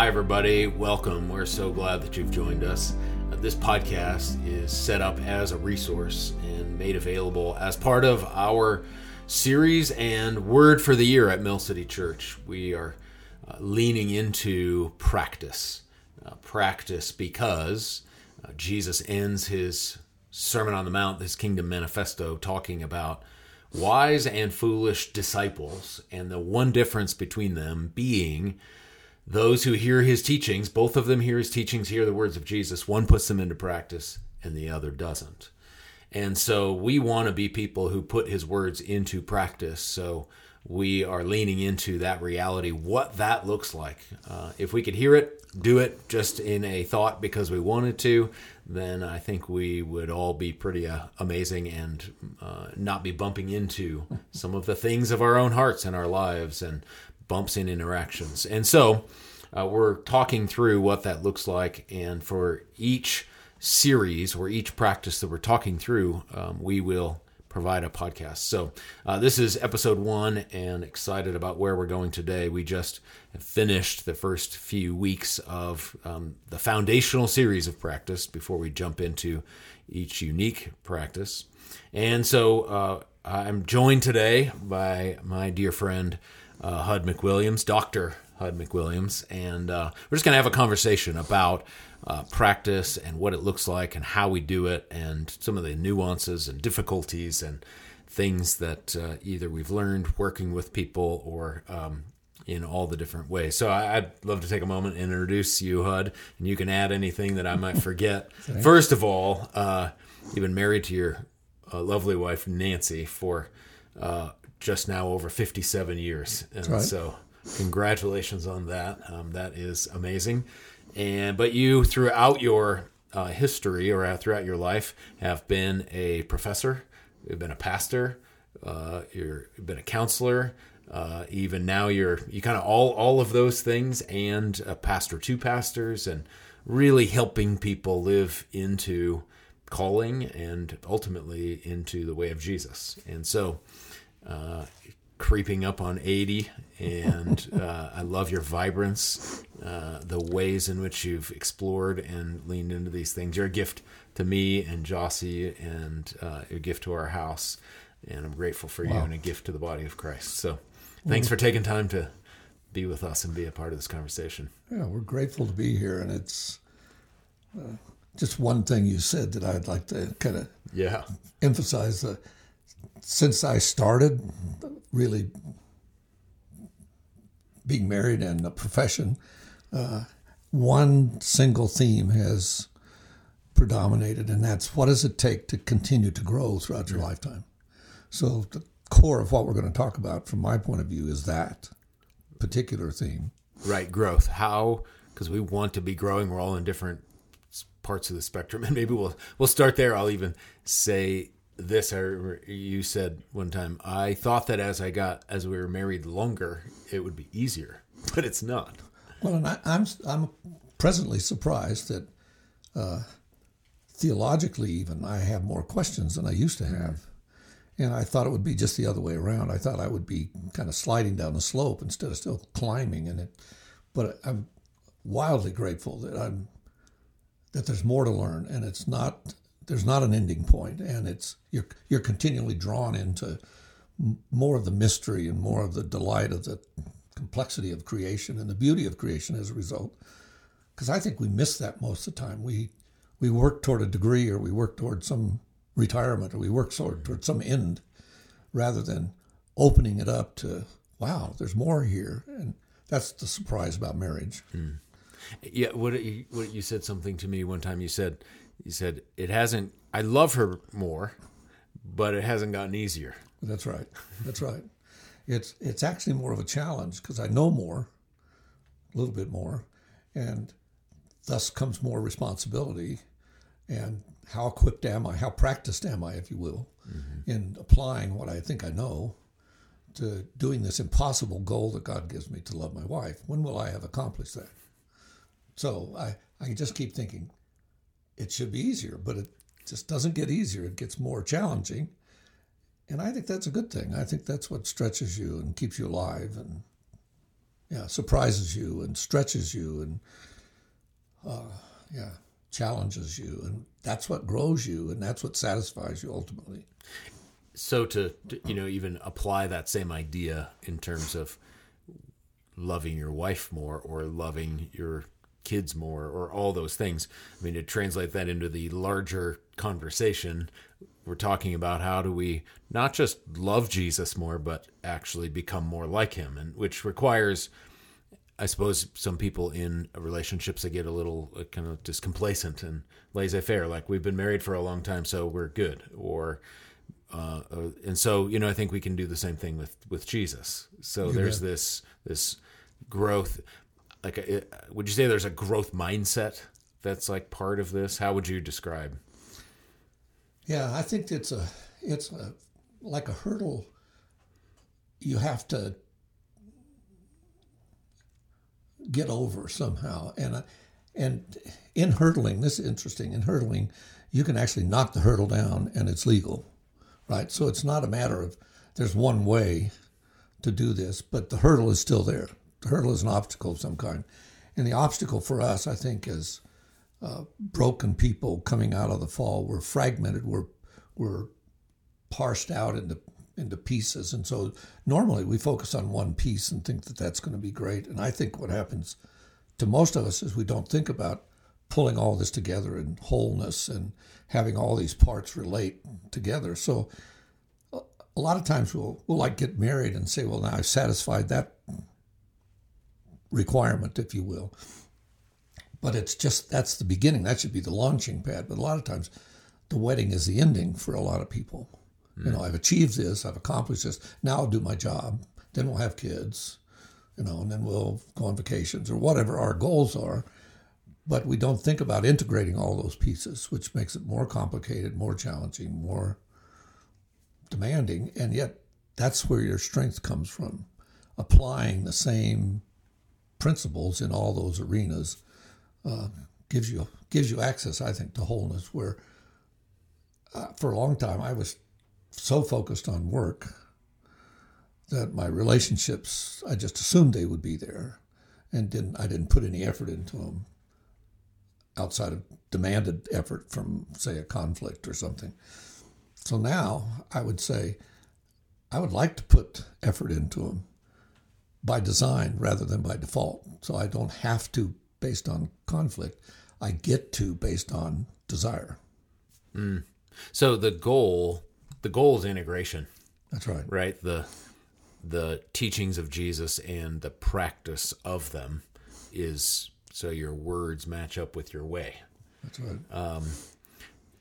Hi, everybody. Welcome. We're so glad that you've joined us. Uh, this podcast is set up as a resource and made available as part of our series and word for the year at Mill City Church. We are uh, leaning into practice. Uh, practice because uh, Jesus ends his Sermon on the Mount, his Kingdom Manifesto, talking about wise and foolish disciples, and the one difference between them being those who hear his teachings, both of them hear his teachings, hear the words of Jesus. One puts them into practice and the other doesn't. And so we want to be people who put his words into practice. So we are leaning into that reality, what that looks like. Uh, if we could hear it, do it just in a thought because we wanted to, then I think we would all be pretty uh, amazing and uh, not be bumping into some of the things of our own hearts and our lives and bumps in interactions. And so uh, we're talking through what that looks like. And for each series or each practice that we're talking through, um, we will provide a podcast. So uh, this is episode one, and excited about where we're going today. We just finished the first few weeks of um, the foundational series of practice before we jump into each unique practice. And so uh, I'm joined today by my dear friend uh, Hud McWilliams, Dr. Hud McWilliams, and uh, we're just going to have a conversation about uh, practice and what it looks like and how we do it and some of the nuances and difficulties and things that uh, either we've learned working with people or um, in all the different ways. So I, would love to take a moment and introduce you, Hud, and you can add anything that I might forget. First of all, uh, you've been married to your uh, lovely wife, Nancy, for uh, just now over 57 years. And right. so congratulations on that. Um, that is amazing. And but you throughout your uh, history or throughout your life have been a professor, you've been a pastor, uh, you've been a counselor. Uh, even now, you're you kind of all all of those things, and a pastor to pastors, and really helping people live into calling and ultimately into the way of Jesus. And so, uh, creeping up on 80 and uh, i love your vibrance uh, the ways in which you've explored and leaned into these things. You're a gift to me and jossie and uh, a gift to our house and i'm grateful for wow. you and a gift to the body of christ. So thanks for taking time to be with us and be a part of this conversation. Yeah we're grateful to be here and it's uh, just one thing you said that i'd like to kind of yeah. emphasize since I started really being married and a profession, uh, one single theme has predominated, and that's what does it take to continue to grow throughout your lifetime? So, the core of what we're going to talk about, from my point of view, is that particular theme. Right, growth. How, because we want to be growing, we're all in different parts of the spectrum, and maybe we'll we'll start there. I'll even say this I you said one time I thought that as I got as we were married longer it would be easier but it's not. Well and I, am I'm, I'm presently surprised that uh, theologically even I have more questions than I used to have. And I thought it would be just the other way around. I thought I would be kind of sliding down the slope instead of still climbing in it. But I'm wildly grateful that I'm that there's more to learn and it's not there's not an ending point, and it's you're you're continually drawn into more of the mystery and more of the delight of the complexity of creation and the beauty of creation as a result. Because I think we miss that most of the time. We we work toward a degree, or we work toward some retirement, or we work toward, toward some end, rather than opening it up to wow, there's more here, and that's the surprise about marriage. Hmm. Yeah, what you, what you said something to me one time. You said he said it hasn't. I love her more, but it hasn't gotten easier. That's right. That's right. It's it's actually more of a challenge because I know more, a little bit more, and thus comes more responsibility. And how equipped am I? How practiced am I, if you will, mm-hmm. in applying what I think I know to doing this impossible goal that God gives me to love my wife? When will I have accomplished that? So I, I just keep thinking, it should be easier, but it just doesn't get easier. It gets more challenging. And I think that's a good thing. I think that's what stretches you and keeps you alive. And yeah, surprises you and stretches you and uh, yeah, challenges you, and that's what grows you, and that's what satisfies you ultimately. So to, to you know even apply that same idea in terms of loving your wife more or loving your kids more or all those things. I mean, to translate that into the larger conversation, we're talking about how do we not just love Jesus more, but actually become more like him, and which requires, I suppose, some people in relationships that get a little uh, kind of just complacent and laissez-faire, like we've been married for a long time, so we're good, or. Uh, uh and so, you know, I think we can do the same thing with with Jesus. So you there's bet. this this growth like a, would you say there's a growth mindset that's like part of this? How would you describe? Yeah i think it's a it's a, like a hurdle you have to get over somehow. And uh, and in hurdling this is interesting in hurdling you can actually knock the hurdle down and it's legal right? So it's not a matter of there's one way to do this but the hurdle is still there. the hurdle is an obstacle of some kind. And the obstacle for us, I think, is uh, broken people coming out of the fall. We're fragmented. We're we're parsed out into into pieces. And so normally we focus on one piece and think that that's going to be great. And I think what happens to most of us is we don't think about pulling all this together in wholeness and having all these parts relate together. So a lot of times we'll we'll like get married and say, well, now I've satisfied that requirement, if you will. But it's just that's the beginning. That should be the launching pad. But a lot of times, the wedding is the ending for a lot of people. Mm. You know, I've achieved this, I've accomplished this. Now I'll do my job. Then we'll have kids, you know, and then we'll go on vacations or whatever our goals are. But we don't think about integrating all those pieces, which makes it more complicated, more challenging, more demanding. And yet, that's where your strength comes from applying the same principles in all those arenas uh, gives you gives you access, I think, to wholeness. Where uh, for a long time I was so focused on work that my relationships I just assumed they would be there, and didn't I didn't put any effort into them outside of demanded effort from say a conflict or something. So now I would say I would like to put effort into them by design rather than by default. So I don't have to based on conflict. I get to based on desire. Mm. So the goal, the goal is integration. That's right. Right. The the teachings of Jesus and the practice of them is so your words match up with your way. That's right. Um,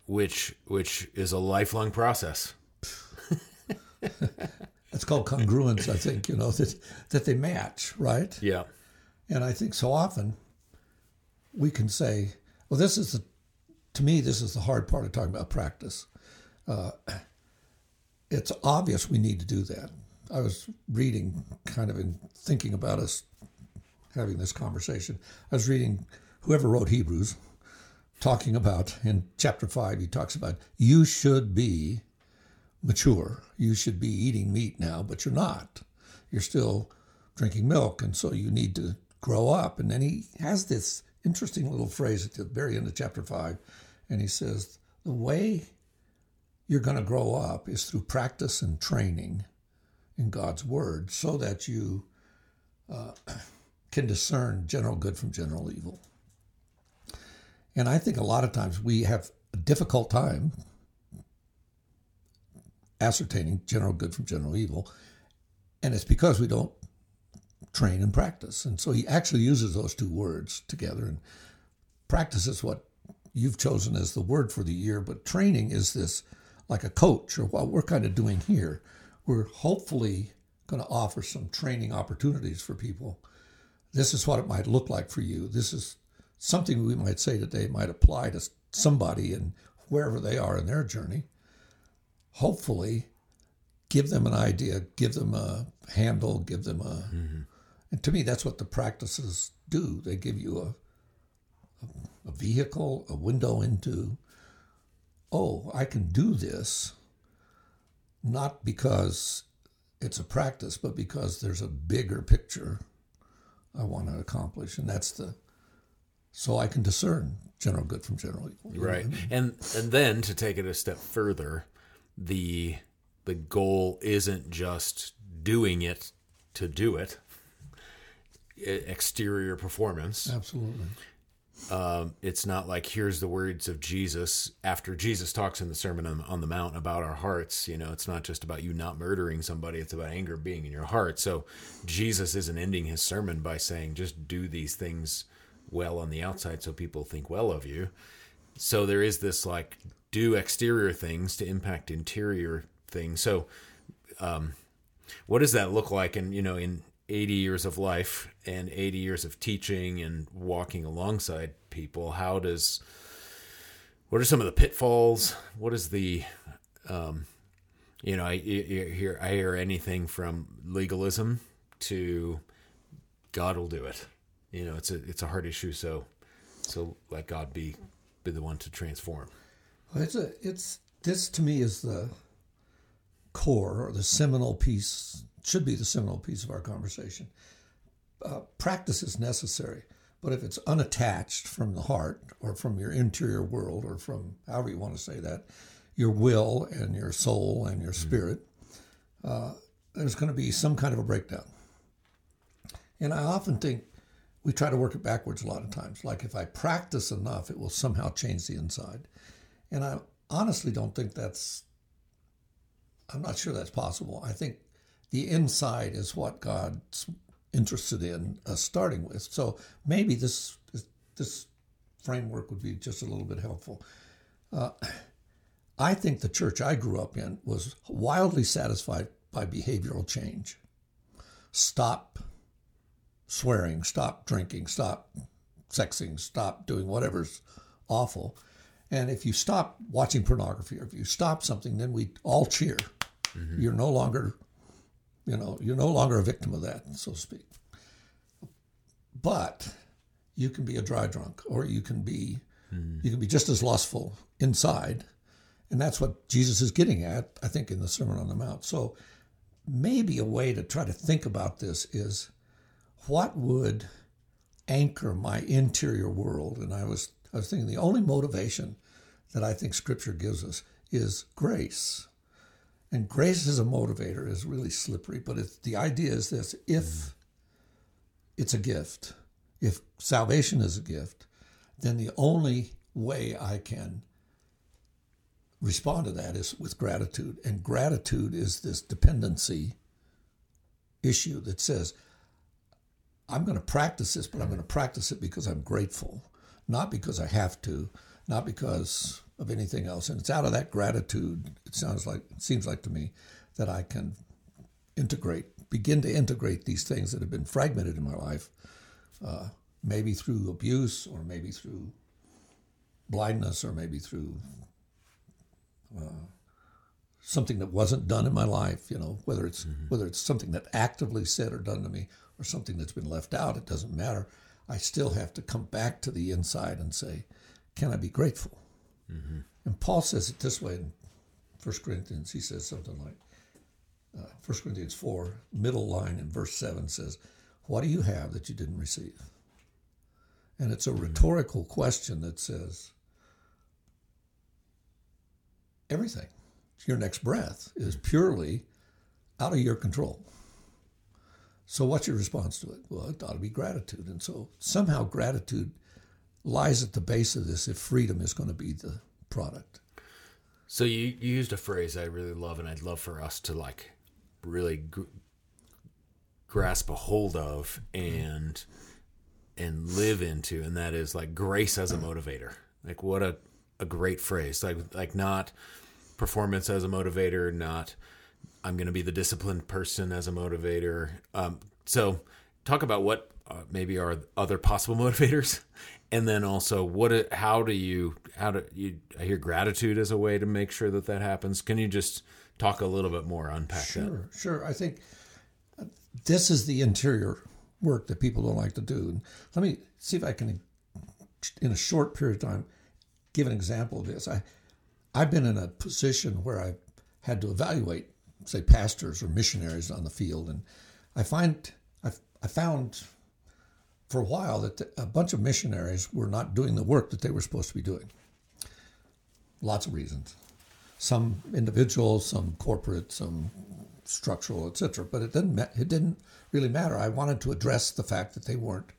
which which is a lifelong process. It's called congruence, I think, you know, that, that they match, right? Yeah. And I think so often we can say, well, this is the, to me, this is the hard part of talking about practice. Uh, it's obvious we need to do that. I was reading, kind of in thinking about us having this conversation. I was reading whoever wrote Hebrews, talking about in chapter five, he talks about you should be mature. You should be eating meat now, but you're not. You're still drinking milk, and so you need to grow up. And then he has this interesting little phrase at the very end of chapter five, and he says, The way you're going to grow up is through practice and training in God's word so that you uh, can discern general good from general evil. And I think a lot of times we have a difficult time ascertaining general good from general evil. And it's because we don't train and practice. And so he actually uses those two words together. And practice is what you've chosen as the word for the year, but training is this like a coach or what we're kind of doing here. We're hopefully going to offer some training opportunities for people. This is what it might look like for you. This is something we might say today might apply to somebody and wherever they are in their journey hopefully give them an idea, give them a handle, give them a. Mm-hmm. And to me, that's what the practices do. They give you a, a, a vehicle, a window into, oh, I can do this, not because it's a practice, but because there's a bigger picture I want to accomplish, and that's the so I can discern general good from general evil. Right, and and then to take it a step further, the the goal isn't just doing it to do it. Exterior performance. Absolutely. Um, it's not like here's the words of Jesus after Jesus talks in the Sermon on, on, the Mount about our hearts. You know, it's not just about you not murdering somebody, it's about anger being in your heart. So Jesus isn't ending his sermon by saying, just do these things well on the outside so people think well of you. So there is this like, do exterior things to impact interior things. So, um, what does that look like? And, you know, in 80 years of life and 80 years of teaching and walking alongside people how does what are some of the pitfalls what is the um, you know I, I hear i hear anything from legalism to god will do it you know it's a it's a hard issue so so let god be be the one to transform it's a it's this to me is the core or the seminal piece should be the seminal piece of our conversation. Uh, practice is necessary, but if it's unattached from the heart or from your interior world or from however you want to say that, your will and your soul and your spirit, uh, there's going to be some kind of a breakdown. And I often think we try to work it backwards a lot of times. Like if I practice enough, it will somehow change the inside. And I honestly don't think that's, I'm not sure that's possible. I think the inside is what God's interested in us starting with. So maybe this this framework would be just a little bit helpful. Uh, I think the church I grew up in was wildly satisfied by behavioral change. Stop swearing, stop drinking, stop sexing, stop doing whatever's awful. And if you stop watching pornography or if you stop something, then we all cheer. Mm-hmm. You're no longer you know, you're no longer a victim of that, so to speak. But you can be a dry drunk, or you can be mm. you can be just as lustful inside, and that's what Jesus is getting at, I think, in the Sermon on the Mount. So maybe a way to try to think about this is what would anchor my interior world? And I was I was thinking the only motivation that I think Scripture gives us is grace. And grace as a motivator is really slippery, but the idea is this if it's a gift, if salvation is a gift, then the only way I can respond to that is with gratitude. And gratitude is this dependency issue that says, I'm going to practice this, but I'm going to practice it because I'm grateful, not because I have to, not because of anything else. And it's out of that gratitude, it sounds like, it seems like to me, that I can integrate, begin to integrate these things that have been fragmented in my life, uh, maybe through abuse or maybe through blindness or maybe through uh, something that wasn't done in my life. You know, whether it's mm-hmm. whether it's something that actively said or done to me or something that's been left out, it doesn't matter. I still have to come back to the inside and say, can I be grateful? Mm-hmm. And Paul says it this way in 1 Corinthians. He says something like, uh, 1 Corinthians 4, middle line in verse 7 says, What do you have that you didn't receive? And it's a mm-hmm. rhetorical question that says, Everything. Your next breath is purely out of your control. So, what's your response to it? Well, it ought to be gratitude. And so, somehow, gratitude lies at the base of this if freedom is going to be the product. So you, you used a phrase I really love, and I'd love for us to like really gr- grasp a hold of and and live into, and that is like grace as a motivator. Like what a a great phrase. Like like not performance as a motivator, not I'm going to be the disciplined person as a motivator. Um, so talk about what uh, maybe are other possible motivators? And then also what how do you how do you i hear gratitude as a way to make sure that that happens. Can you just talk a little bit more unpack sure, that? Sure sure. i think this is the interior work that people don't like to do. Let me see if i can in a short period of time give an example of this. I i've been in a position where i've had to evaluate say pastors or missionaries on the field and i find i i found for a while that a bunch of missionaries were not doing the work that they were supposed to be doing. Lots of reasons. Some individual, some corporate, some structural, etc. But it didn't it didn't really matter. I wanted to address the fact that they weren't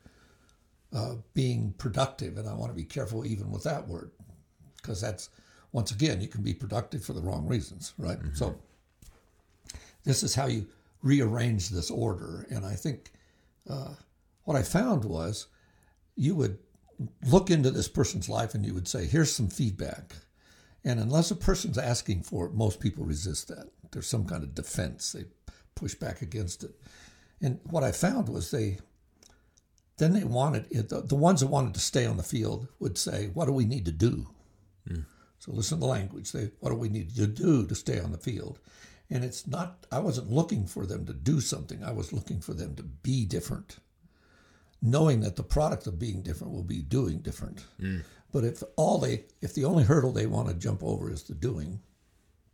uh, being productive, and I want to be careful even with that word because that's once again you can be productive for the wrong reasons, right? Mm-hmm. So this is how you rearrange this order, and I think uh, what I found was you would look into this person's life and you would say, "Here's some feedback." And unless a person's asking for it, most people resist that. There's some kind of defense. They push back against it. And what I found was they then they wanted it, the, the ones that wanted to stay on the field would say, "What do we need to do?" Mm. So listen to the language. They, "What do we need to do to stay on the field?" And it's not. I wasn't looking for them to do something. I was looking for them to be different, knowing that the product of being different will be doing different. Mm. But if all they, if the only hurdle they want to jump over is the doing,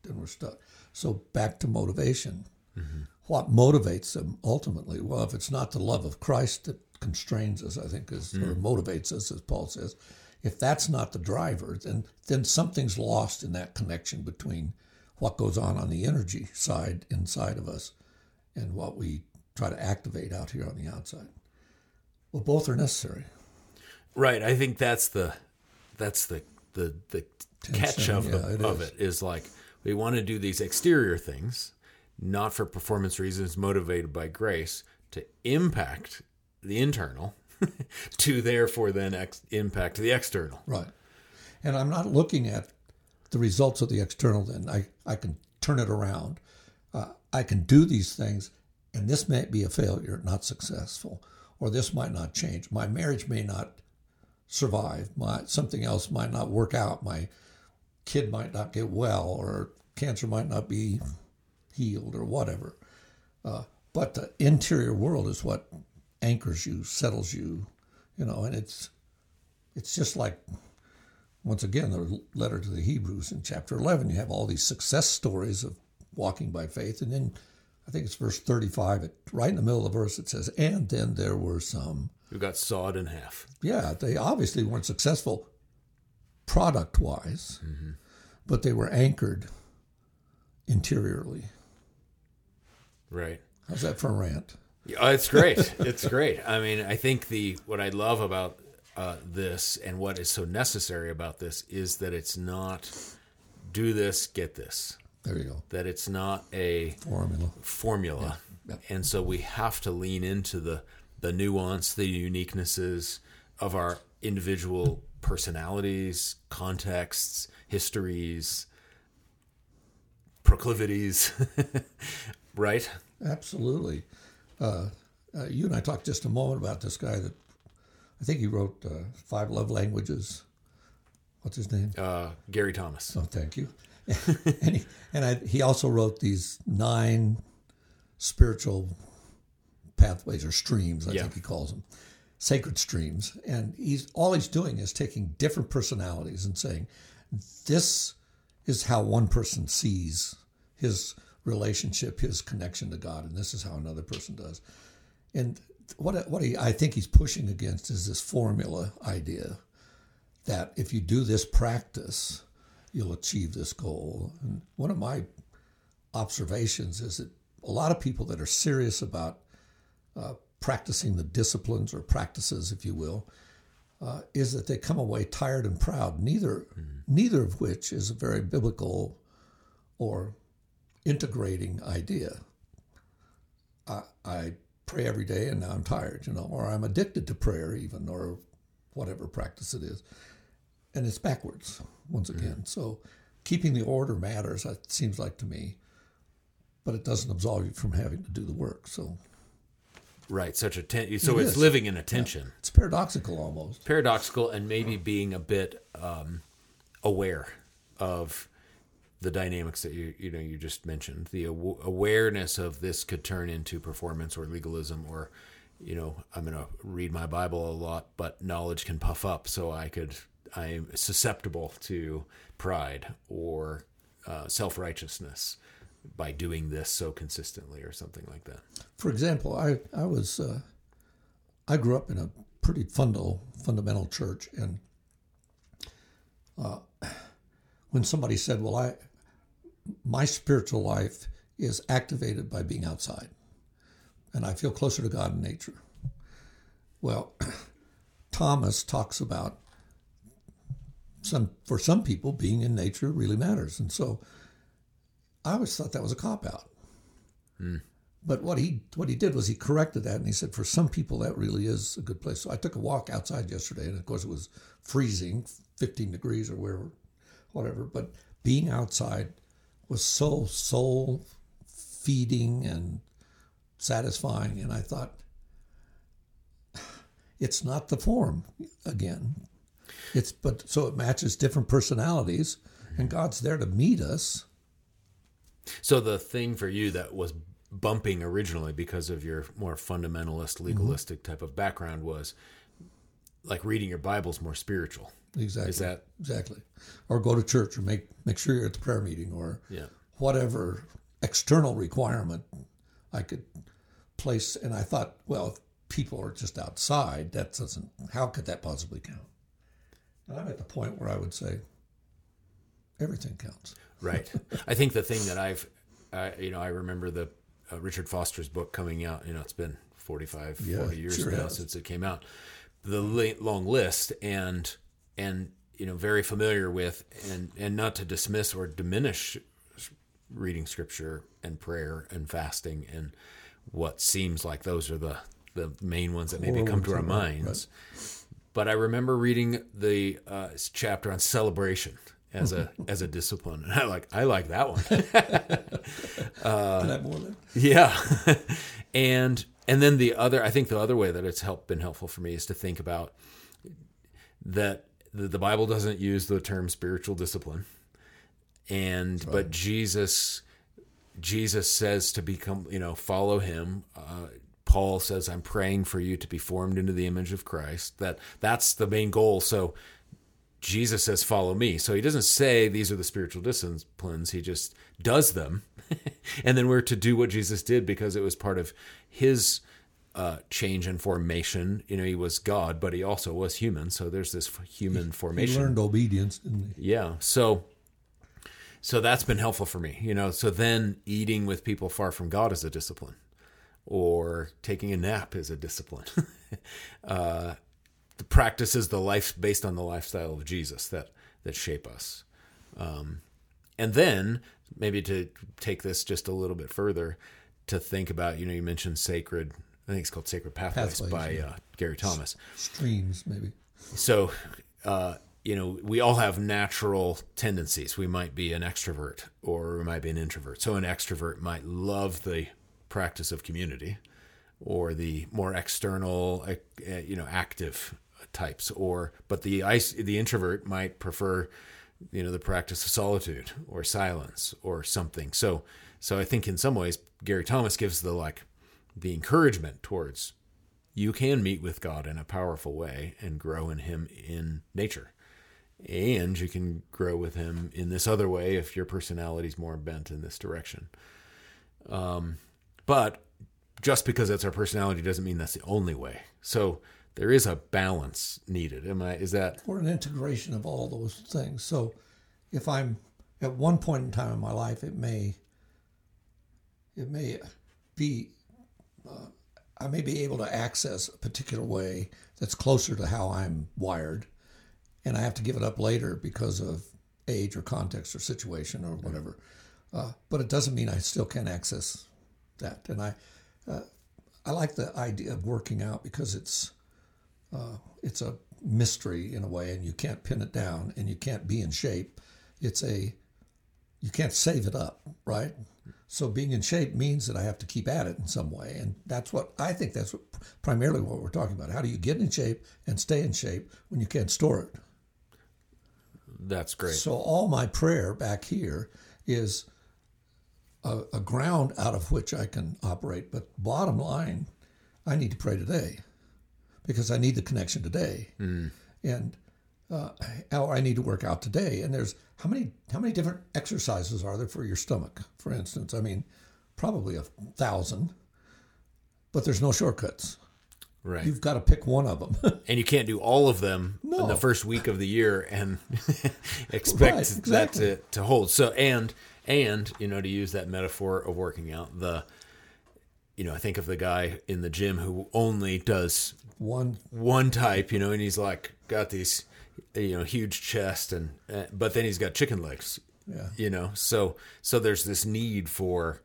then we're stuck. So back to motivation. Mm-hmm. What motivates them ultimately? Well, if it's not the love of Christ that constrains us, I think, is, mm. or motivates us, as Paul says, if that's not the driver, then then something's lost in that connection between what goes on on the energy side inside of us and what we try to activate out here on the outside. Well, both are necessary. Right. I think that's the that's the the the catch of yeah, it of is. it is like we want to do these exterior things, not for performance reasons, motivated by grace, to impact the internal, to therefore then ex- impact the external. Right. And I'm not looking at the results of the external. Then I I can turn it around. Uh, I can do these things, and this may be a failure, not successful, or this might not change. My marriage may not survive. My something else might not work out. My kid might not get well, or cancer might not be healed, or whatever. Uh, but the interior world is what anchors you, settles you, you know, and it's it's just like once again the letter to the Hebrews in chapter 11 you have all these success stories of walking by faith and then I think it's verse 35 it, right in the middle of the verse it says and then there were some who got sawed in half. Yeah, they obviously weren't successful product wise, mm-hmm. but they were anchored interiorly. Right. How's that for a rant? Yeah, it's great. it's great. I mean, I think the what I love about uh, this and what is so necessary about this is that it's not do this, get this. There you go. That it's not a formula. Formula. Yeah. And so we have to lean into the the nuance, the uniquenesses of our individual personalities, contexts, histories, proclivities, right? Absolutely. Uh, uh, you and I talked just a moment about this guy that I think he wrote uh, Five Love Languages. What's his name? Uh, Gary Thomas. Oh, thank you. and he, and I, he also wrote these nine spiritual pathways or streams, I yeah. think he calls them, sacred streams. And he's all he's doing is taking different personalities and saying, this is how one person sees his relationship, his connection to God, and this is how another person does. And what what he, I think he's pushing against is this formula idea that if you do this practice, you'll achieve this goal. And one of my observations is that a lot of people that are serious about uh, practicing the disciplines or practices, if you will, uh, is that they come away tired and proud. Neither, mm-hmm. neither of which is a very biblical or integrating idea. I, I pray every day and now I'm tired, you know, or I'm addicted to prayer even, or whatever practice it is, and it's backwards once again. So keeping the order matters. It seems like to me, but it doesn't absolve you from having to do the work. So Right, such a ten- so it it's is. living in attention. Yeah. It's paradoxical almost. Paradoxical, and maybe being a bit um, aware of the dynamics that you you know you just mentioned. The aw- awareness of this could turn into performance or legalism, or you know, I'm going to read my Bible a lot, but knowledge can puff up, so I could I'm susceptible to pride or uh, self righteousness by doing this so consistently or something like that. For example, I I was uh, I grew up in a pretty fundamental fundamental church, and uh, when somebody said, "Well, I my spiritual life is activated by being outside, and I feel closer to God in nature," well, Thomas talks about some for some people being in nature really matters, and so I always thought that was a cop out. Mm. But what he what he did was he corrected that and he said for some people that really is a good place. So I took a walk outside yesterday and of course it was freezing, 15 degrees or wherever, whatever. But being outside was so soul feeding and satisfying, and I thought it's not the form again. It's but so it matches different personalities, and God's there to meet us. So the thing for you that was bumping originally because of your more fundamentalist legalistic mm-hmm. type of background was like reading your bible's more spiritual exactly is that exactly or go to church or make make sure you're at the prayer meeting or yeah whatever external requirement i could place and i thought well if people are just outside that doesn't how could that possibly count and i'm at the point where i would say everything counts right i think the thing that i've uh, you know i remember the uh, Richard Foster's book coming out. You know, it's been 45, yeah, 40 years sure now has. since it came out. The long list and and you know very familiar with and and not to dismiss or diminish reading scripture and prayer and fasting and what seems like those are the the main ones that maybe come to our minds. But I remember reading the uh, chapter on celebration as a as a discipline. And I like I like that one. uh, yeah, and and then the other I think the other way that it's helped been helpful for me is to think about that the, the Bible doesn't use the term spiritual discipline, and right. but Jesus Jesus says to become you know follow Him. Uh, Paul says, "I'm praying for you to be formed into the image of Christ." That that's the main goal. So Jesus says, Follow me. So he doesn't say these are the spiritual disciplines, he just does them. and then we're to do what Jesus did because it was part of his uh, change and formation. You know, he was God, but he also was human. So there's this human formation. He learned obedience. Yeah. So. So that's been helpful for me, you know. So then eating with people far from God is a discipline, or taking a nap is a discipline. uh, the practices, the life based on the lifestyle of Jesus that that shape us. Um, and then maybe to take this just a little bit further, to think about you know you mentioned sacred. I think it's called Sacred Pathways, Pathways by yeah. uh, Gary Thomas. Streams, maybe. So, uh, you know, we all have natural tendencies. We might be an extrovert or we might be an introvert. So, an extrovert might love the practice of community or the more external, uh, you know, active types or but the ice the introvert might prefer you know the practice of solitude or silence or something so so i think in some ways gary thomas gives the like the encouragement towards you can meet with god in a powerful way and grow in him in nature and you can grow with him in this other way if your personality is more bent in this direction um, but just because that's our personality doesn't mean that's the only way so there is a balance needed. Am I? Is that or an integration of all those things? So, if I'm at one point in time in my life, it may it may be uh, I may be able to access a particular way that's closer to how I'm wired, and I have to give it up later because of age or context or situation or whatever. Uh, but it doesn't mean I still can't access that. And I uh, I like the idea of working out because it's uh, it's a mystery in a way, and you can't pin it down, and you can't be in shape. It's a you can't save it up, right? So being in shape means that I have to keep at it in some way, and that's what I think. That's what, primarily what we're talking about. How do you get in shape and stay in shape when you can't store it? That's great. So all my prayer back here is a, a ground out of which I can operate. But bottom line, I need to pray today because I need the connection today, mm. and uh, or I need to work out today. And there's how many how many different exercises are there for your stomach, for instance? I mean, probably a thousand, but there's no shortcuts. Right. You've got to pick one of them. and you can't do all of them in the first week of the year and expect Right, that to, to hold. So and and you know to use that metaphor of working out the you know I think of the guy in the gym who only does one, one type, you know, and he's like got these you know huge chest and uh, but then he's got chicken legs. Yeah. You know. So so there's this need for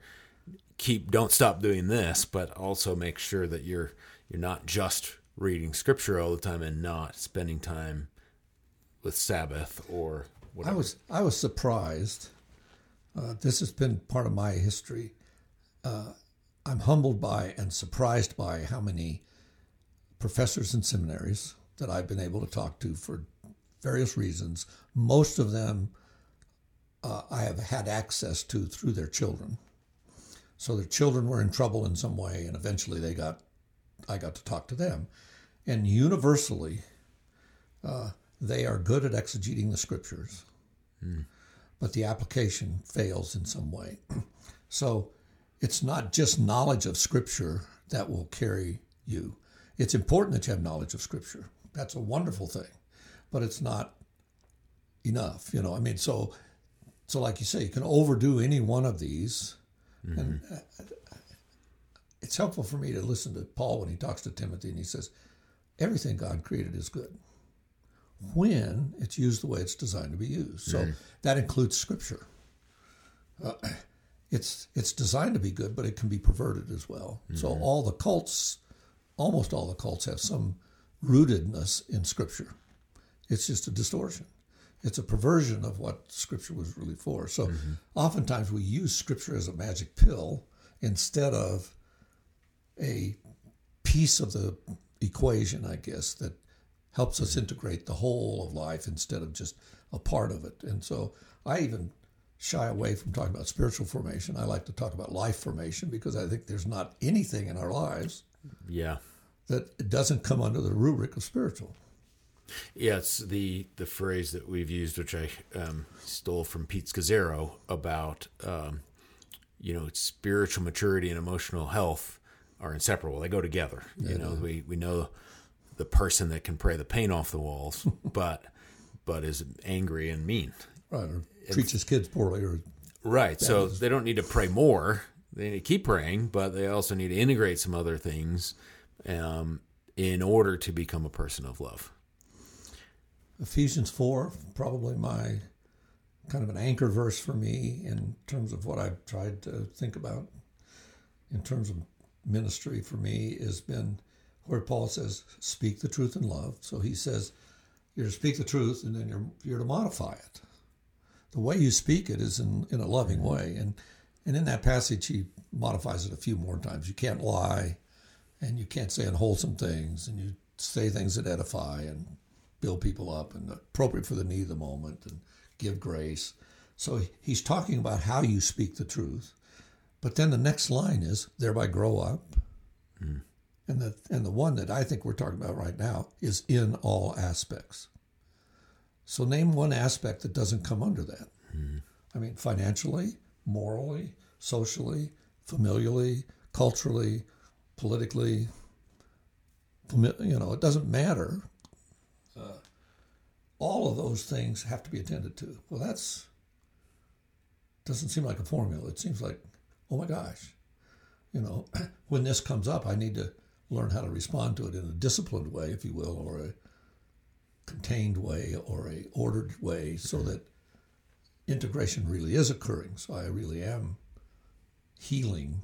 keep don't stop doing this, but also make sure that you're you're not just reading scripture all the time and not spending time with Sabbath or whatever. I was I was surprised. Uh, this has been part of my history. Uh, I'm humbled by and surprised by how many professors and seminaries that I've been able to talk to for various reasons. Most of them uh, I have had access to through their children. So their children were in trouble in some way, and eventually they got I got to talk to them, and universally they are good at exegeting the scriptures, but the application fails in some way. So it's not just knowledge of scripture that will carry you. It's important that you have knowledge of scripture. That's a wonderful thing, but it's not enough. You know, I mean, so so like you say, you can overdo any one of these, and uh, it's helpful for me to listen to Paul when he talks to Timothy and he says, "Everything God created is good." when it's used the way it's designed to be used. So that includes scripture. Uh, it's it's designed to be good, but it can be perverted as well. So all the cults, almost all the cults, have some rootedness in scripture. It's just a distortion. It's a perversion of what scripture was really for. So mm-hmm. oftentimes we use scripture as a magic pill instead of a piece of the equation, I guess, that helps us mm-hmm. integrate the whole of life instead of just a part of it. And so I even shy away from talking about spiritual formation. I like to talk about life formation because I think there's not anything in our lives yeah. that doesn't come under the rubric of spiritual. Yeah, it's the the phrase that we've used, which I um, stole from Pete Scazzero about, um, you know, spiritual maturity and emotional health are inseparable. They go together. You know, we we know the person that can pray the paint off the walls, but but is angry and mean. Right, or treats his kids poorly, or Right. So they don't need to pray more. They need to keep praying, but they also need to integrate some other things um, in order to become a person of love. Ephesians 4, probably my kind of an anchor verse for me in terms of what I've tried to think about in terms of ministry for me has been where Paul says, speak the truth in love. So he says, you're to speak the truth and then you're, you're to modify it. The way you speak it is in, in a loving way. And, and in that passage, he modifies it a few more times. You can't lie and you can't say unwholesome things and you say things that edify and build people up and appropriate for the need of the moment and give grace. So he's talking about how you speak the truth. But then the next line is thereby grow up. Hmm. And the and the one that I think we're talking about right now is in all aspects. So name one aspect that doesn't come under that. Hmm. I mean financially, morally, socially, familially, culturally, politically, you know, it doesn't matter. Uh, all of those things have to be attended to. Well, that's doesn't seem like a formula. It seems like, oh my gosh, you know, when this comes up, I need to learn how to respond to it in a disciplined way, if you will, or a contained way, or a ordered way, so that integration really is occurring. So I really am healing,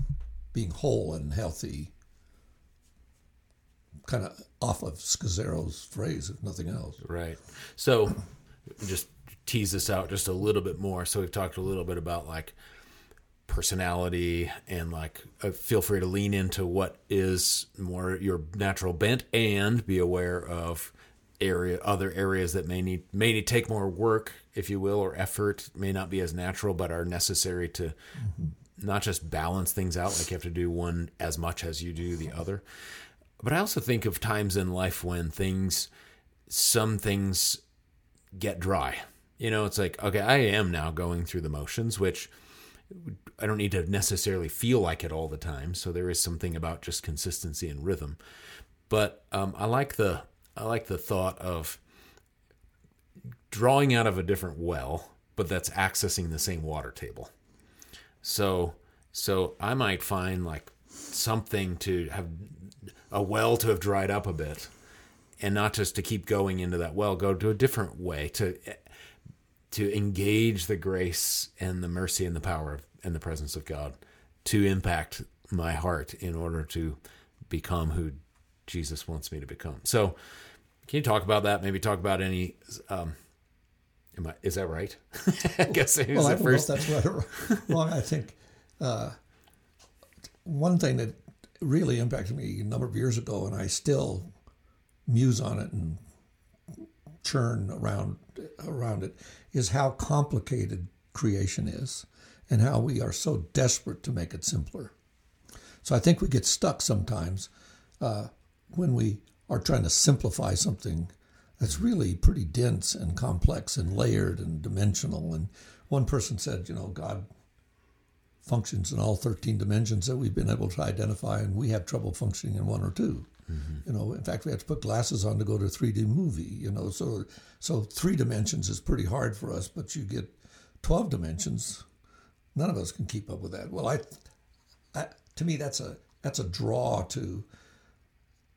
being whole and healthy, kind of off of Scazzero's phrase, if nothing else. Right. So just tease this out just a little bit more. So we've talked a little bit about like personality and like uh, feel free to lean into what is more your natural bent and be aware of area other areas that may need may need take more work if you will or effort may not be as natural but are necessary to not just balance things out like you have to do one as much as you do the other but i also think of times in life when things some things get dry you know it's like okay i am now going through the motions which I don't need to necessarily feel like it all the time. So there is something about just consistency and rhythm. but um, I like the I like the thought of drawing out of a different well, but that's accessing the same water table. So so I might find like something to have a well to have dried up a bit and not just to keep going into that well go to a different way to to engage the grace and the mercy and the power of, and the presence of God to impact my heart in order to become who Jesus wants me to become. So, can you talk about that? Maybe talk about any. Um, am I, is that right? I guess it was well, I don't first. know if that's right or wrong. I think uh, one thing that really impacted me a number of years ago, and I still muse on it and churn around around it, is how complicated creation is, and how we are so desperate to make it simpler. So I think we get stuck sometimes uh, when we are trying to simplify something that's really pretty dense and complex and layered and dimensional. And one person said, you know, God functions in all 13 dimensions that we've been able to identify, and we have trouble functioning in one or 2 mm-hmm. You know, in fact, we have to put glasses on to go to a 3D movie. You know, so so three dimensions is pretty hard for us, but you get 12 dimensions. None of us can keep up with that. Well, I, I to me, that's a that's a draw to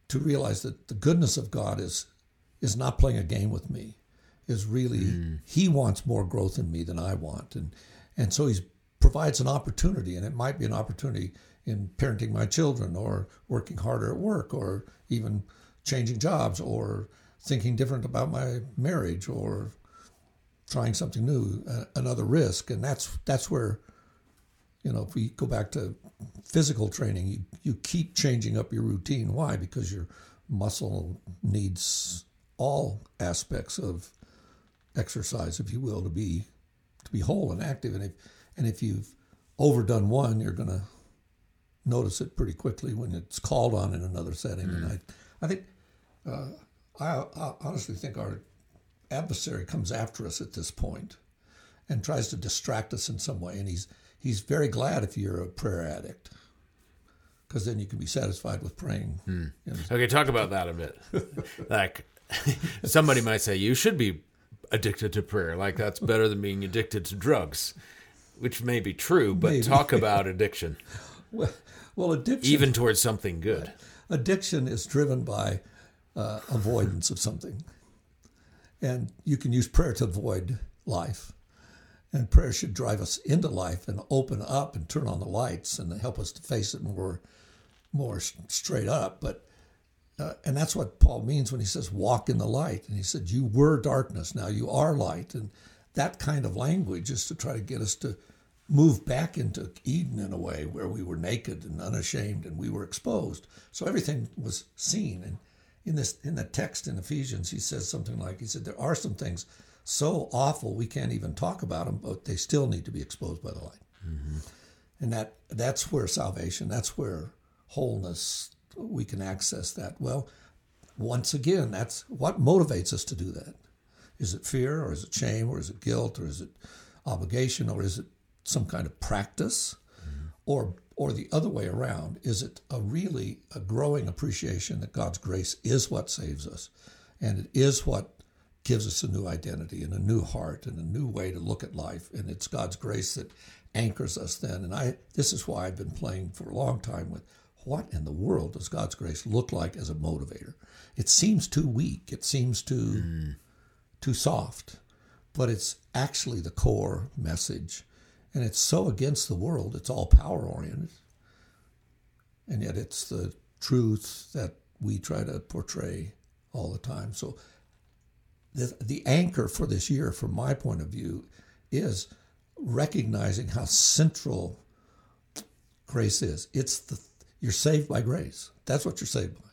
to realize that the goodness of God is is not playing a game with me. Is really mm. He wants more growth in me than I want, and and so He's provides an opportunity, and it might be an opportunity in parenting my children, or working harder at work, or even changing jobs, or thinking different about my marriage, or trying something new, another risk, and that's that's where you know, if we go back to physical training, you, you keep changing up your routine. Why? Because your muscle needs all aspects of exercise, if you will, to be to be whole and active. And if and if you've overdone one, you're going to notice it pretty quickly when it's called on in another setting. And I, I think, uh, I, I honestly think our adversary comes after us at this point and tries to distract us in some way. And he's he's very glad if you're a prayer addict because then you can be satisfied with praying. You know, Okay, talk about that a bit. like somebody might say you should be addicted to prayer. Like that's better than being addicted to drugs, which may be true, but Maybe. talk about addiction, well, well, addiction even towards something good. addiction is driven by uh, avoidance of something, and you can use prayer to avoid life. And prayer should drive us into life and open up and turn on the lights and help us to face it more, more straight up. But uh, and that's what Paul means when he says walk in the light. And he said you were darkness, now you are light. And that kind of language is to try to get us to move back into Eden in a way where we were naked and unashamed and we were exposed. So everything was seen. And in this in the text in Ephesians, he says something like he said there are some things so awful we can't even talk about them, but they still need to be exposed by the light. And that that's where salvation, that's where wholeness we can access that. Well, once again, that's what motivates us to do that. Is it fear or is it shame or is it guilt or is it obligation or is it some kind of practice? Mm-hmm. Or or the other way around, is it a really a growing appreciation that God's grace is what saves us and it is what gives us a new identity and a new heart and a new way to look at life and it's God's grace that anchors us then and I this is why I've been playing for a long time with what in the world does God's grace look like as a motivator? It seems too weak. It seems too too soft, but it's actually the core message. And it's so against the world, it's all power oriented. And yet it's the truth that we try to portray all the time. So the, the anchor for this year, from my point of view, is recognizing how central grace is. It's the you're saved by grace. That's what you're saved by.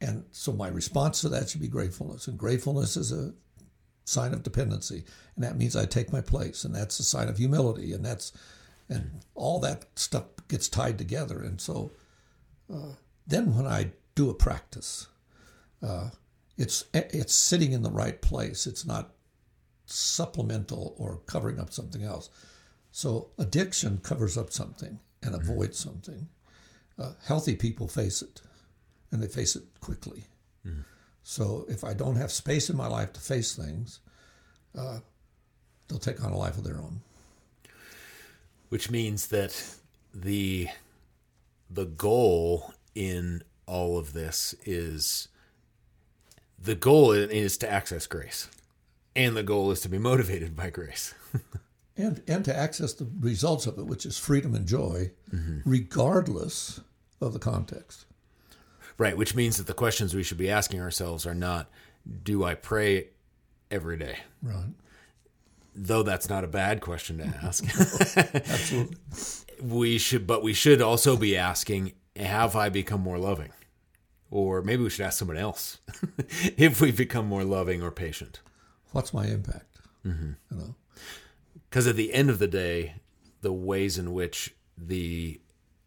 And so my response to that should be gratefulness. And gratefulness is a sign of dependency. And that means I take my place. And that's a sign of humility. And that's and all that stuff gets tied together. And so uh, then when I do a practice, uh, it's it's sitting in the right place. It's not supplemental or covering up something else. So addiction covers up something and avoids something. Uh, healthy people face it. and they face it quickly. So if I don't have space in my life to face things, uh, they'll take on a life of their own. which means that the the goal in all of this is the goal is to access grace and the goal is to be motivated by grace and and to access the results of it, which is freedom and joy, regardless of the context. right which means that the questions we should be asking ourselves are not do i pray every day Right. though that's not a bad question to ask Absolutely. we should but we should also be asking have i become more loving or maybe we should ask someone else if we've become more loving or patient What's my impact? Mm-hmm. You know. Because at the end of the day the ways in which the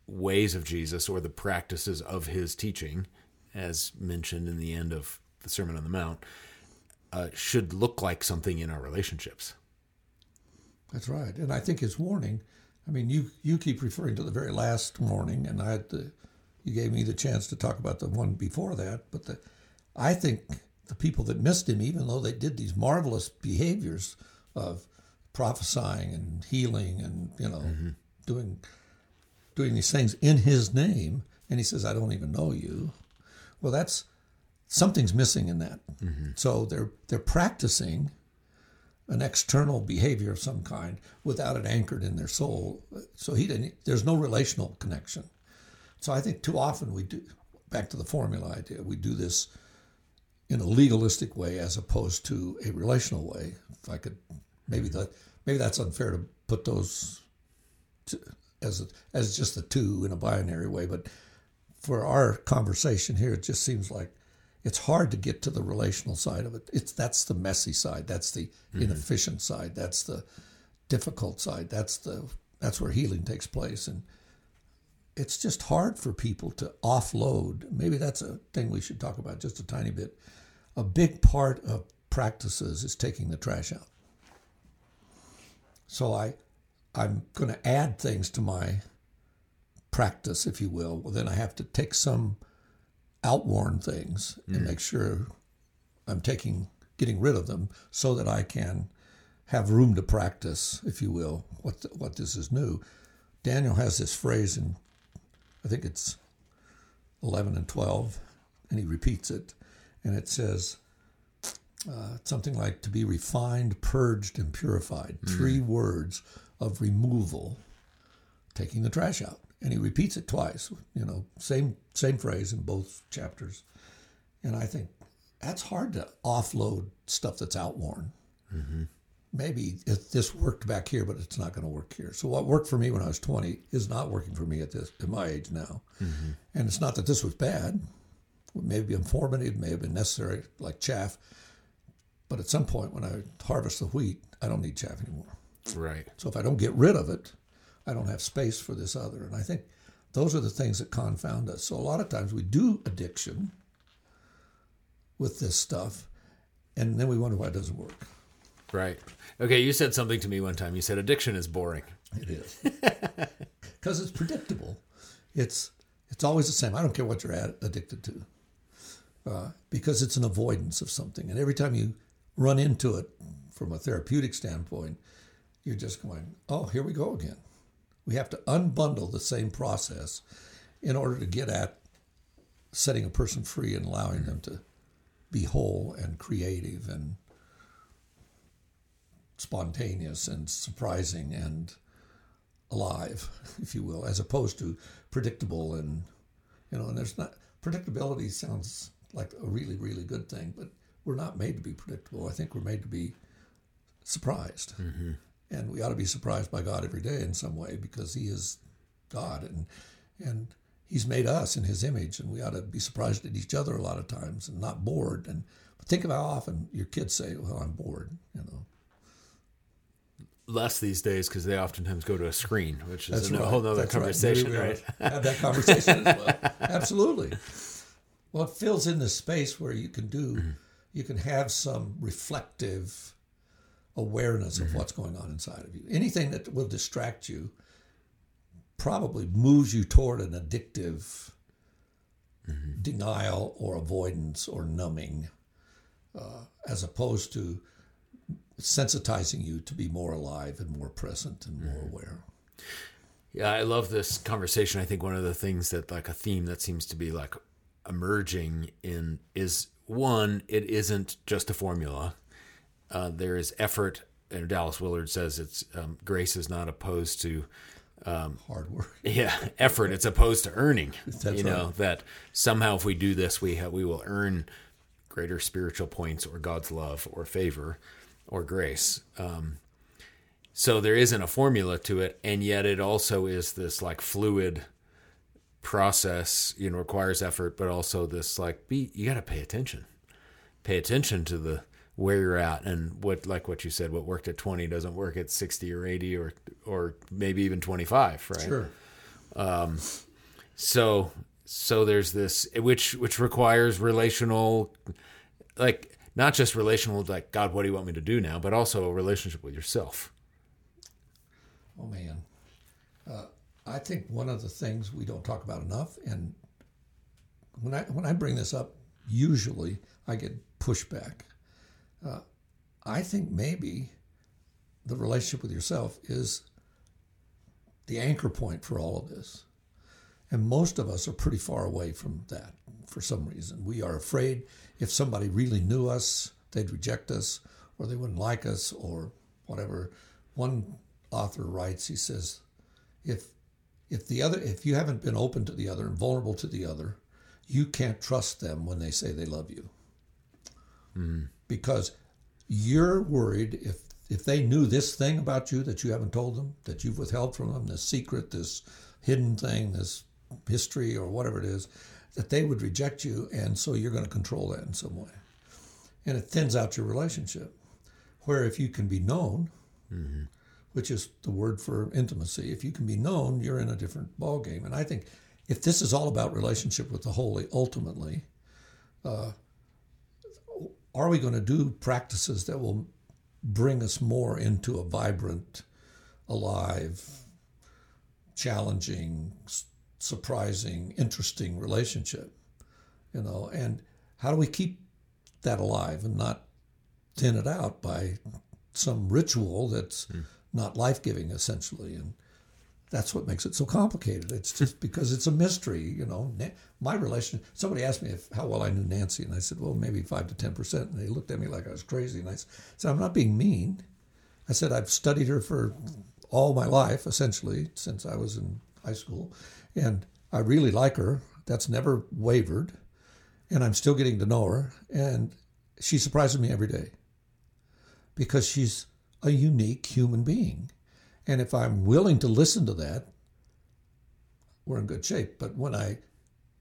ways of jesus or the practices of his teaching as mentioned in the end of the sermon on the mount uh, should look like something in our relationships That's right. And I think his warning, I mean, you, you keep referring to the very last warning, and I had the, you gave me the chance to talk about the one before that. But the, I think the people that missed him, even though they did these marvelous behaviors of prophesying and healing and, you know, mm-hmm. doing, doing these things in his name, and he says, I don't even know you. Well, that's, something's missing in that. Mm-hmm. So they're, they're practicing an external behavior of some kind without it anchored in their soul. So he didn't. There's no relational connection. So I think too often we do. Back to the formula idea, we do this in a legalistic way as opposed to a relational way. If I could, maybe that maybe that's unfair to put those to, as as just the two in a binary way. But for our conversation here, it just seems like it's hard to get to the relational side of it. It's that's the messy side. That's the mm-hmm. inefficient side. That's the difficult side. That's the that's where healing takes place. And it's just hard for people to offload. Maybe that's a thing we should talk about just a tiny bit. A big part of practices is taking the trash out. So I I'm going to add things to my practice, if you will. Well, then I have to take some outworn things and mm. make sure I'm taking getting rid of them so that I can have room to practice, if you will, what the, what this is new. Daniel has this phrase in I think it's 11 and 12, and he repeats it, and it says uh, something like to be refined, purged, and purified. Hmm. Three words of removal, taking the trash out. And he repeats it twice, you know, same same phrase in both chapters. And I think that's hard to offload stuff that's outworn. Mm-hmm. Maybe if this worked back here, but it's not going to work here. So what worked for me when I was 20 is not working for me at this at my age now. Mm-hmm. And it's not that this was bad. It may have been informative, may have been necessary, like chaff. But at some point, when I harvest the wheat, I don't need chaff anymore. right So if I don't get rid of it, I don't have space for this other. And I think those are the things that confound us. So a lot of times we do addiction with this stuff, and then we wonder why it doesn't work. right okay you said something to me one time you said addiction is boring It is because it's predictable. It's it's always the same. I don't care what you're ad- addicted to, uh, because it's an avoidance of something. And every time you run into it from a therapeutic standpoint, you're just going, "Oh, here we go again." We have to unbundle the same process in order to get at setting a person free and allowing them to be whole and creative and spontaneous and surprising and alive, if you will, as opposed to predictable and you know, and there's not predictability sounds like a really, really good thing, but we're not made to be predictable. I think we're made to be surprised. Mm-hmm. And we ought to be surprised by God every day in some way because He is God and and He's made us in His image, and we ought to be surprised at each other a lot of times and not bored. And but think of how often your kids say, "Well, I'm bored," you know. less these days because they oftentimes go to a screen which is That's a right. whole other That's right. conversation Maybe right, Have that conversation as well. Absolutely. Well, it fills in the space where you can do, mm-hmm. You can have some reflective awareness of mm-hmm. what's going on inside of you. Anything that will distract you probably moves you toward an addictive mm-hmm. denial or avoidance or numbing, uh, as opposed to sensitizing you to be more alive and more present and more mm-hmm. aware. Yeah, I love this conversation. I think one of the things that like a theme that seems to be like emerging in is one, it isn't just a formula. Uh, there is effort, and Dallas Willard says it's um, grace is not opposed to Hard work. yeah effort. It's opposed to earning. That's you know right. that somehow if we do this, we have, we will earn greater spiritual points or God's love or favor or grace. Um, so there isn't a formula to it, and yet it also is this like fluid process. You know, requires effort, but also this like be you got to pay attention, pay attention to the where you're at and what like what you said what worked at 20 doesn't work at 60 or 80 or or maybe even 25 right Sure. um so so there's this which which requires relational like not just relational like god what do you want me to do now but also a relationship with yourself Oh man, uh, I think one of the things we don't talk about enough, and when I when I bring this up, usually I get pushback. Uh, I think maybe the relationship with yourself is the anchor point for all of this, and most of us are pretty far away from that for some reason. We are afraid if somebody really knew us, they'd reject us, or they wouldn't like us, or whatever. One author writes, he says, if if the other if you haven't been open to the other and vulnerable to the other, you can't trust them when they say they love you. Hmm. Because you're worried if if they knew this thing about you that you haven't told them, that you've withheld from them, this secret, this hidden thing, this history or whatever it is, that they would reject you and so you're going to control that in some way. And it thins out your relationship. Where if you can be known, mm-hmm. Which is the word for intimacy. If you can be known, you're in a different ballgame. And I think if this is all about relationship with the holy, ultimately, uh, are we going to do practices that will bring us more into a vibrant, alive, challenging, surprising, interesting relationship? You know, and how do we keep that alive and not thin it out by some ritual that's not life giving, essentially. And that's what makes it so complicated. It's just because it's a mystery, you know. My relation, somebody asked me if, how well I knew Nancy, and I said, well, maybe 5 to 10%. And they looked at me like I was crazy. And I said, I'm not being mean. I said, I've studied her for all my life, essentially, since I was in high school. And I really like her. That's never wavered. And I'm still getting to know her. And she surprises me every day because she's a unique human being. And if I'm willing to listen to that, we're in good shape. But when I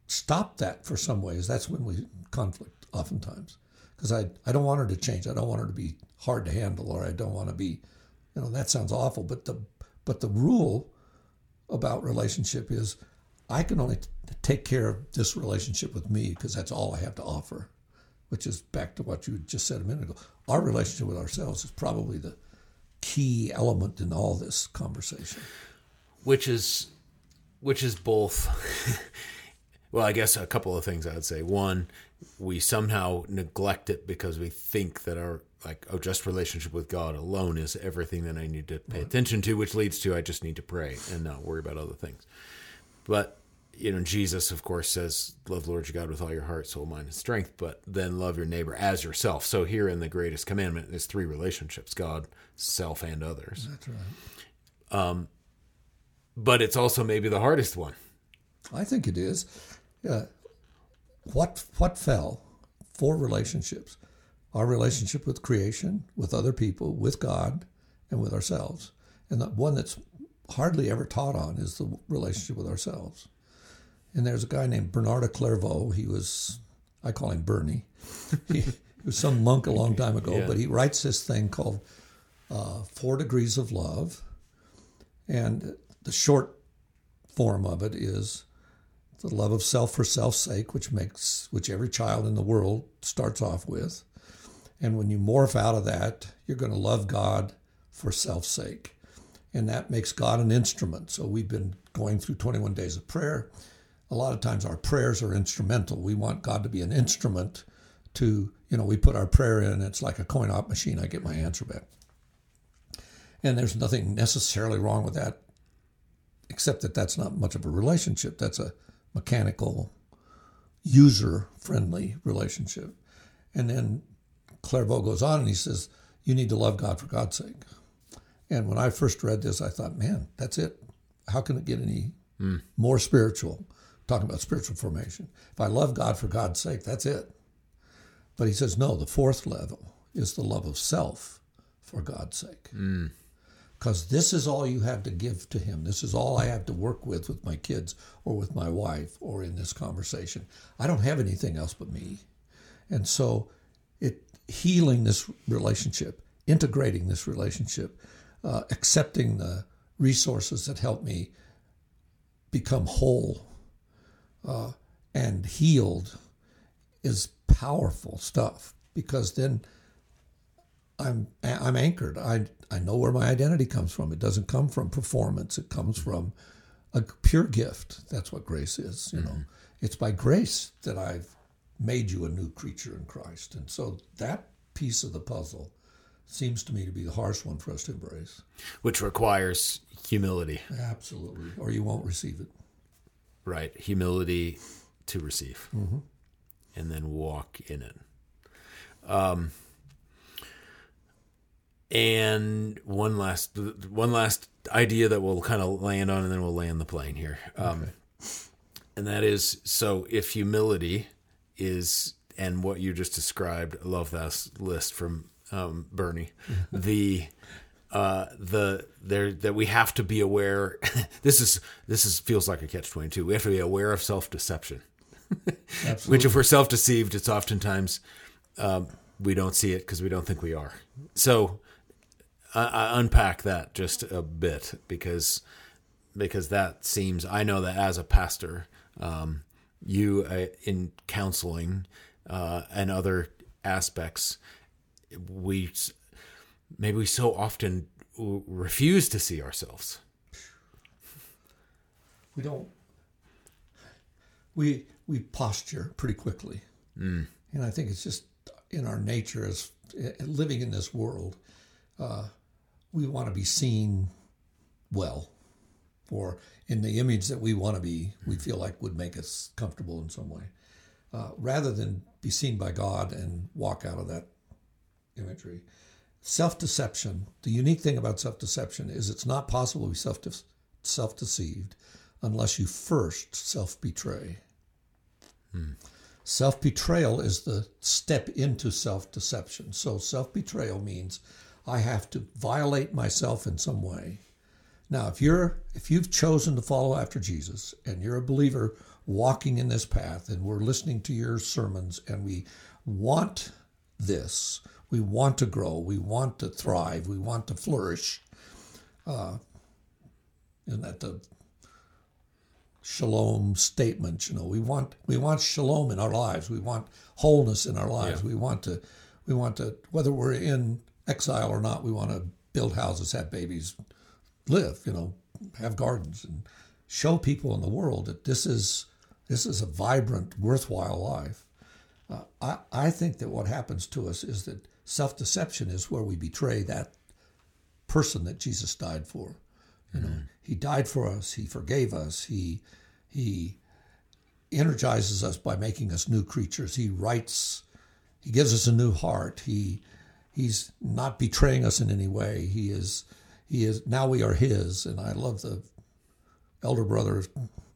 stop that for some ways, that's when we conflict oftentimes. Because I, I don't want her to change. I don't want her to be hard to handle or I don't want to be, you know, that sounds awful. But the but the rule about relationship is I can only t- take care of this relationship with me because that's all I have to offer, which is back to what you just said a minute ago. Our relationship with ourselves is probably the key element in all this conversation. which is which is both. Well i guess a couple of things i would say. One we somehow neglect it because we think that our like oh just relationship with god alone is everything that i need to pay attention to which leads to i just need to pray and not worry about other things. But you know jesus of course says love the lord your god with all your heart soul mind and strength but then love your neighbor as yourself. So here in the greatest commandment there's three relationships god self and others That's right. but it's also maybe the hardest one I think it is. Uh, what what fell? for relationships: our relationship with creation, with other people, with God, and with ourselves. And the one that's hardly ever taught on is the relationship with ourselves. And there's a guy named Bernard Clairvaux. He was, I call him Bernie. he, he was some monk a long time ago, Yeah. but he writes this thing called uh, Four Degrees of Love. And the short form of it is the love of self for self's sake, which makes which every child in the world starts off with. And when you morph out of that, you're going to love God for self's sake. And that makes God an instrument. So we've been going through 21 days of prayer. a lot of times our prayers are instrumental. We want God to be an instrument to, you know, we put our prayer in, it's like a coin op machine. I get my answer back. And there's nothing necessarily wrong with that, except that that's not much of a relationship. That's a mechanical, user friendly relationship. And then Clairvaux goes on and he says, You need to love God for God's sake. And when I first read this, I thought, man, that's it. How can it get any mm. more spiritual? Talking about spiritual formation. If I love God for God's sake, that's it. But he says, no, the fourth level is the love of self for God's sake. Because this is all you have to give to him. This is all I have to work with with my kids or with my wife or in this conversation. I don't have anything else but me. And so it healing this relationship, integrating this relationship, uh, accepting the resources that help me become whole uh, and healed is powerful stuff because then I'm I'm anchored. I I know where my identity comes from. It doesn't come from performance. It comes from a pure gift. That's what grace is. You know, mm-hmm. it's by grace that I've made you a new creature in Christ, and so that piece of the puzzle seems to me to be the harsh one for us to embrace. Which requires humility. Absolutely, or you won't receive it. Right, humility to receive. Mm-hmm and then walk in it. Um, and one last one last idea that we'll kind of land on, and then we'll land the plane here. Um, okay. And that is so if humility is and what you just described, I love that list from um, Bernie. the uh, the there that we have to be aware. this is this is feels like a catch twenty two. We have to be aware of self deception. Which, if we're self deceived, it's oftentimes um, we don't see it because we don't think we are. So I, I unpack that just a bit because because that seems I know that as a pastor, um, you uh, in counseling uh, and other aspects, we maybe we so often refuse to see ourselves. We don't. We we posture pretty quickly. Mm. And I think it's just in our nature as eh, living in this world, uh, we want to be seen well, or in the image that we want to be, we feel like would make us comfortable in some way, uh, rather than be seen by God and walk out of that imagery. Self deception, the unique thing about self deception is it's not possible to be self deceived unless you first self betray. Hmm. Self betrayal is the step into self deception. So, self betrayal means I have to violate myself in some way. Now, if you're if you've chosen to follow after Jesus and you're a believer walking in this path and we're listening to your sermons and we want this, we want to grow, we want to thrive, we want to flourish. Uh, isn't that the shalom statement. You know, we want we want shalom in our lives. We want wholeness in our lives. Yeah. We want to we want to whether we're in exile or not. We want to build houses, have babies, live. You know, have gardens, and show people in the world that this is this is a vibrant, worthwhile life. Uh, I I think that what happens to us is that self deception is where we betray that person that Jesus died for. You know, mm-hmm. He died for us. He forgave us. He He energizes us by making us new creatures. He writes. He gives us a new heart. He He's not betraying us in any way. He is He is now we are His. And I love the elder brother,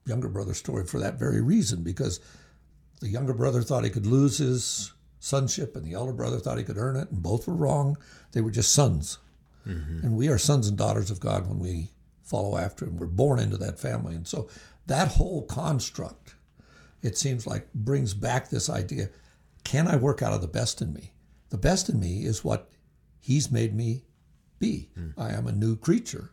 younger brother story for that very reason because the younger brother thought he could lose his sonship and the elder brother thought he could earn it and both were wrong they were just sons mm-hmm. and we are sons and daughters of god when we follow after him. We're born into that family. And so that whole construct, it seems like, brings back this idea can I work out of the best in me? The best in me is what he's made me be. Mm. I am a new creature.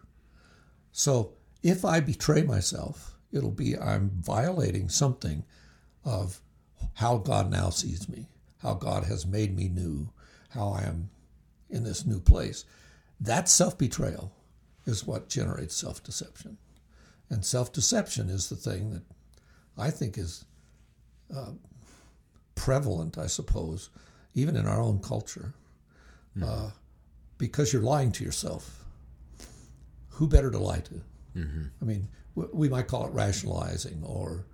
So if I betray myself, it'll be I'm violating something of how God now sees me, how God has made me new, how I am in this new place. That self betrayal is what generates self deception. And self deception is the thing that I think is uh, prevalent, I suppose, even in our own culture, mm-hmm. uh, because you're lying to yourself. Who better to lie to? Mm-hmm. I mean, we might call it rationalizing or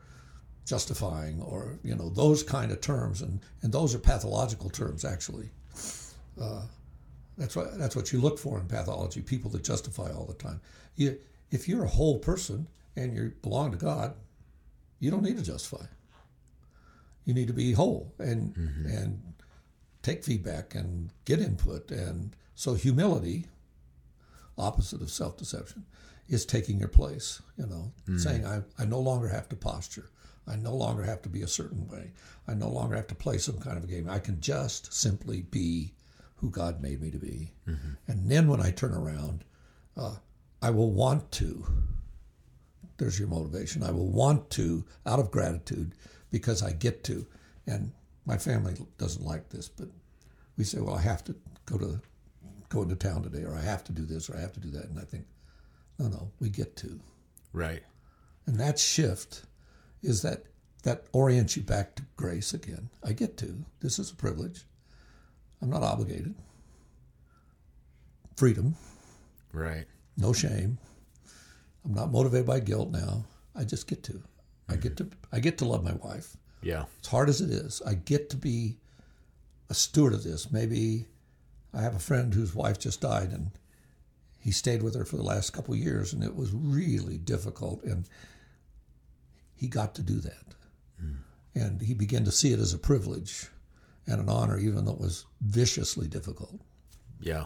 justifying or you know those kind of terms and and those are pathological terms actually uh, that's what that's what you look for in pathology people that justify all the time you, if you're a whole person and you belong to god you don't need to justify you need to be whole and mm-hmm. and take feedback and get input and so humility opposite of self-deception is taking your place you know mm-hmm. saying I, I no longer have to posture I no longer have to be a certain way. I no longer have to play some kind of a game. I can just simply be who God made me to be. Mm-hmm. And then when I turn around, uh, I will want to. There's your motivation. I will want to, out of gratitude, because I get to. And my family doesn't like this, but we say, well, I have to go to go into town today, or I have to do this, or I have to do that. And I think, no, no, we get to. Right. And that shift is that that orients you back to grace again. I get to. This is a privilege. I'm not obligated. Freedom. Right. No shame. I'm not motivated by guilt now. I just get to. I get mm-hmm. to I get to love my wife. Yeah. As hard as it is, I get to be a steward of this. Maybe I have a friend whose wife just died and he stayed with her for the last couple of years and it was really difficult and he got to do that. Mm. And he began to see it as a privilege and an honor, even though it was viciously difficult. Yeah.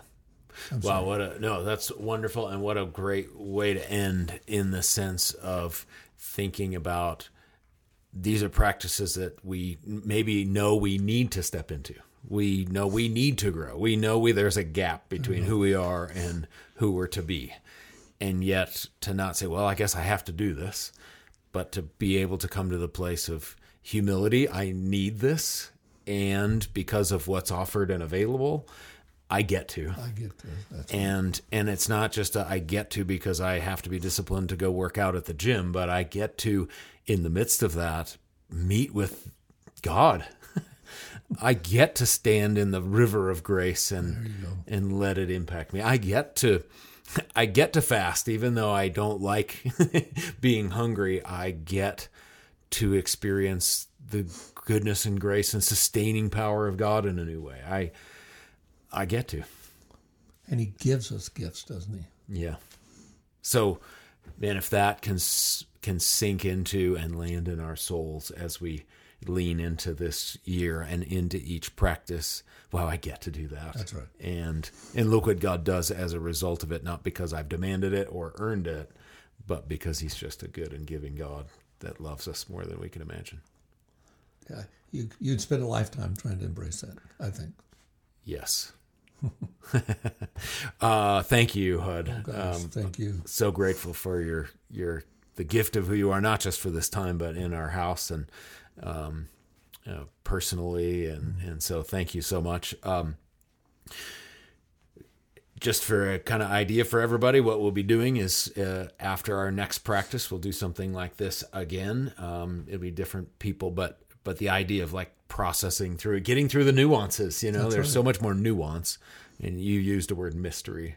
I'm wow, sorry. what a no, that's wonderful and what a great way to end in the sense of thinking about these are practices that we maybe know we need to step into. We know we need to grow. We know we there's a gap between mm-hmm. who we are and who we're to be. And yet to not say, well, I guess I have to do this, but to be able to come to the place of humility, I need this, and because of what's offered and available, I get to. I get to. That's and right. and it's not just a, I get to because I have to be disciplined to go work out at the gym, but I get to in the midst of that meet with God. I get to stand in the river of grace and and let it impact me. I get to I get to fast, even though I don't like being hungry. I get to experience the goodness and grace and sustaining power of God in a new way. I, I get to. And He gives us gifts, doesn't He? Yeah. So, man, if that can can sink into and land in our souls as we lean into this year and into each practice. Wow, I get to do that. That's right. And and look what God does as a result of it, not because I've demanded it or earned it, but because He's just a good and giving God that loves us more than we can imagine. Yeah, you you'd spend a lifetime trying to embrace that. I think. Yes. uh, thank you, Hud. Oh gosh, um, thank you. So grateful for your your the gift of who you are, not just for this time, but in our house and um, know, personally, and and so thank you so much. Um, just for a kind of idea for everybody, what we'll be doing is uh, after our next practice, we'll do something like this again. Um, it'll be different people, but but the idea of like processing through it, getting through the nuances. You know, That's there's right. so much more nuance, and you used the word mystery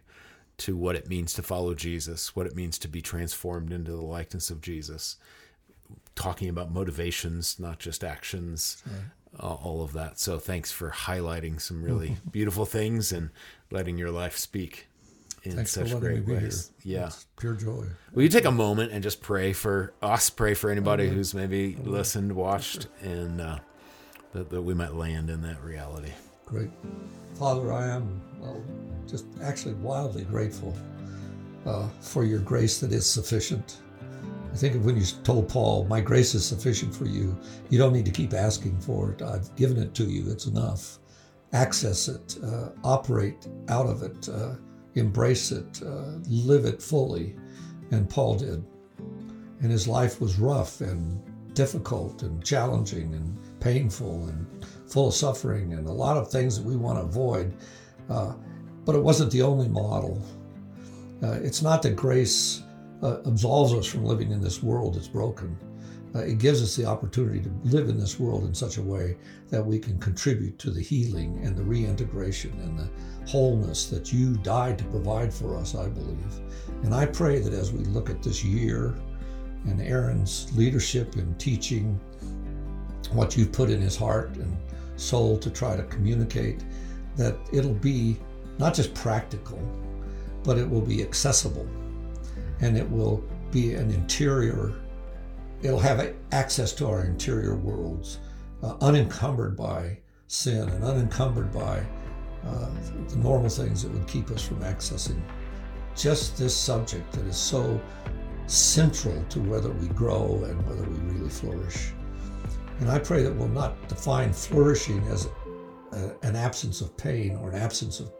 to what it means to follow Jesus, what it means to be transformed into the likeness of Jesus talking about motivations, not just actions, uh, all of that. So thanks for highlighting some really beautiful things and letting your life speak in thanks such great ways. Yeah, it's pure joy. Will you take a moment and just pray for us? Pray for anybody who's maybe listened, watched, and uh, that, that we might land in that reality. Great, Father, I am well, just actually wildly grateful uh, for your grace that is sufficient I think when you told Paul, My grace is sufficient for you. You don't need to keep asking for it. I've given it to you. It's enough. Access it, uh, operate out of it, uh, embrace it, uh, live it fully. And Paul did. And his life was rough and difficult and challenging and painful and full of suffering and a lot of things that we want to avoid. Uh, but it wasn't the only model. Uh, it's not that grace uh, absolves us from living in this world that's broken. Uh, it gives us the opportunity to live in this world in such a way that we can contribute to the healing and the reintegration and the wholeness that you died to provide for us, I believe. And I pray that as we look at this year and Aaron's leadership and teaching, what you've put in his heart and soul to try to communicate, that it'll be not just practical, but it will be accessible and it will be an interior, it'll have access to our interior worlds, uh, unencumbered by sin and unencumbered by uh, the normal things that would keep us from accessing just this subject that is so central to whether we grow and whether we really flourish. And I pray that we'll not define flourishing as a, an absence of pain or an absence of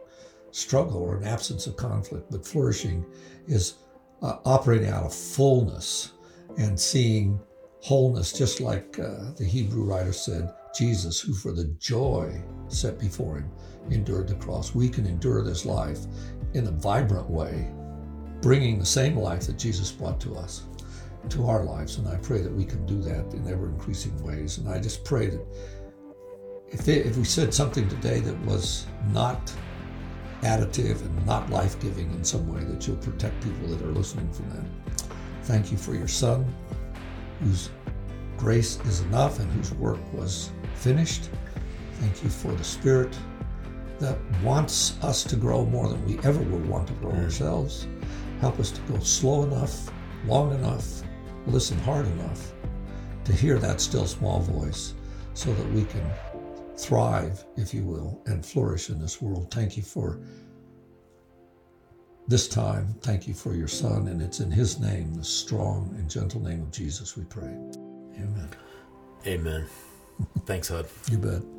struggle or an absence of conflict, but flourishing is uh, operating out of fullness and seeing wholeness, just like uh, the Hebrew writer said, Jesus, who for the joy set before him endured the cross. We can endure this life in a vibrant way, bringing the same life that Jesus brought to us to our lives. And I pray that we can do that in ever increasing ways. And I just pray that if, if we said something today that was not additive and not life giving in some way, that you'll protect people that are listening from that. Thank you for your son, whose grace is enough and whose work was finished. Thank you for the Spirit that wants us to grow more than we ever will want to grow mm. ourselves. Help us to go slow enough, long enough, listen hard enough to hear that still small voice so that we can thrive, if you will, and flourish in this world. Thank you for this time. Thank you for your son, and it's in his name, the strong and gentle name of Jesus, we pray. Amen. Amen. Thanks, Hud. You bet.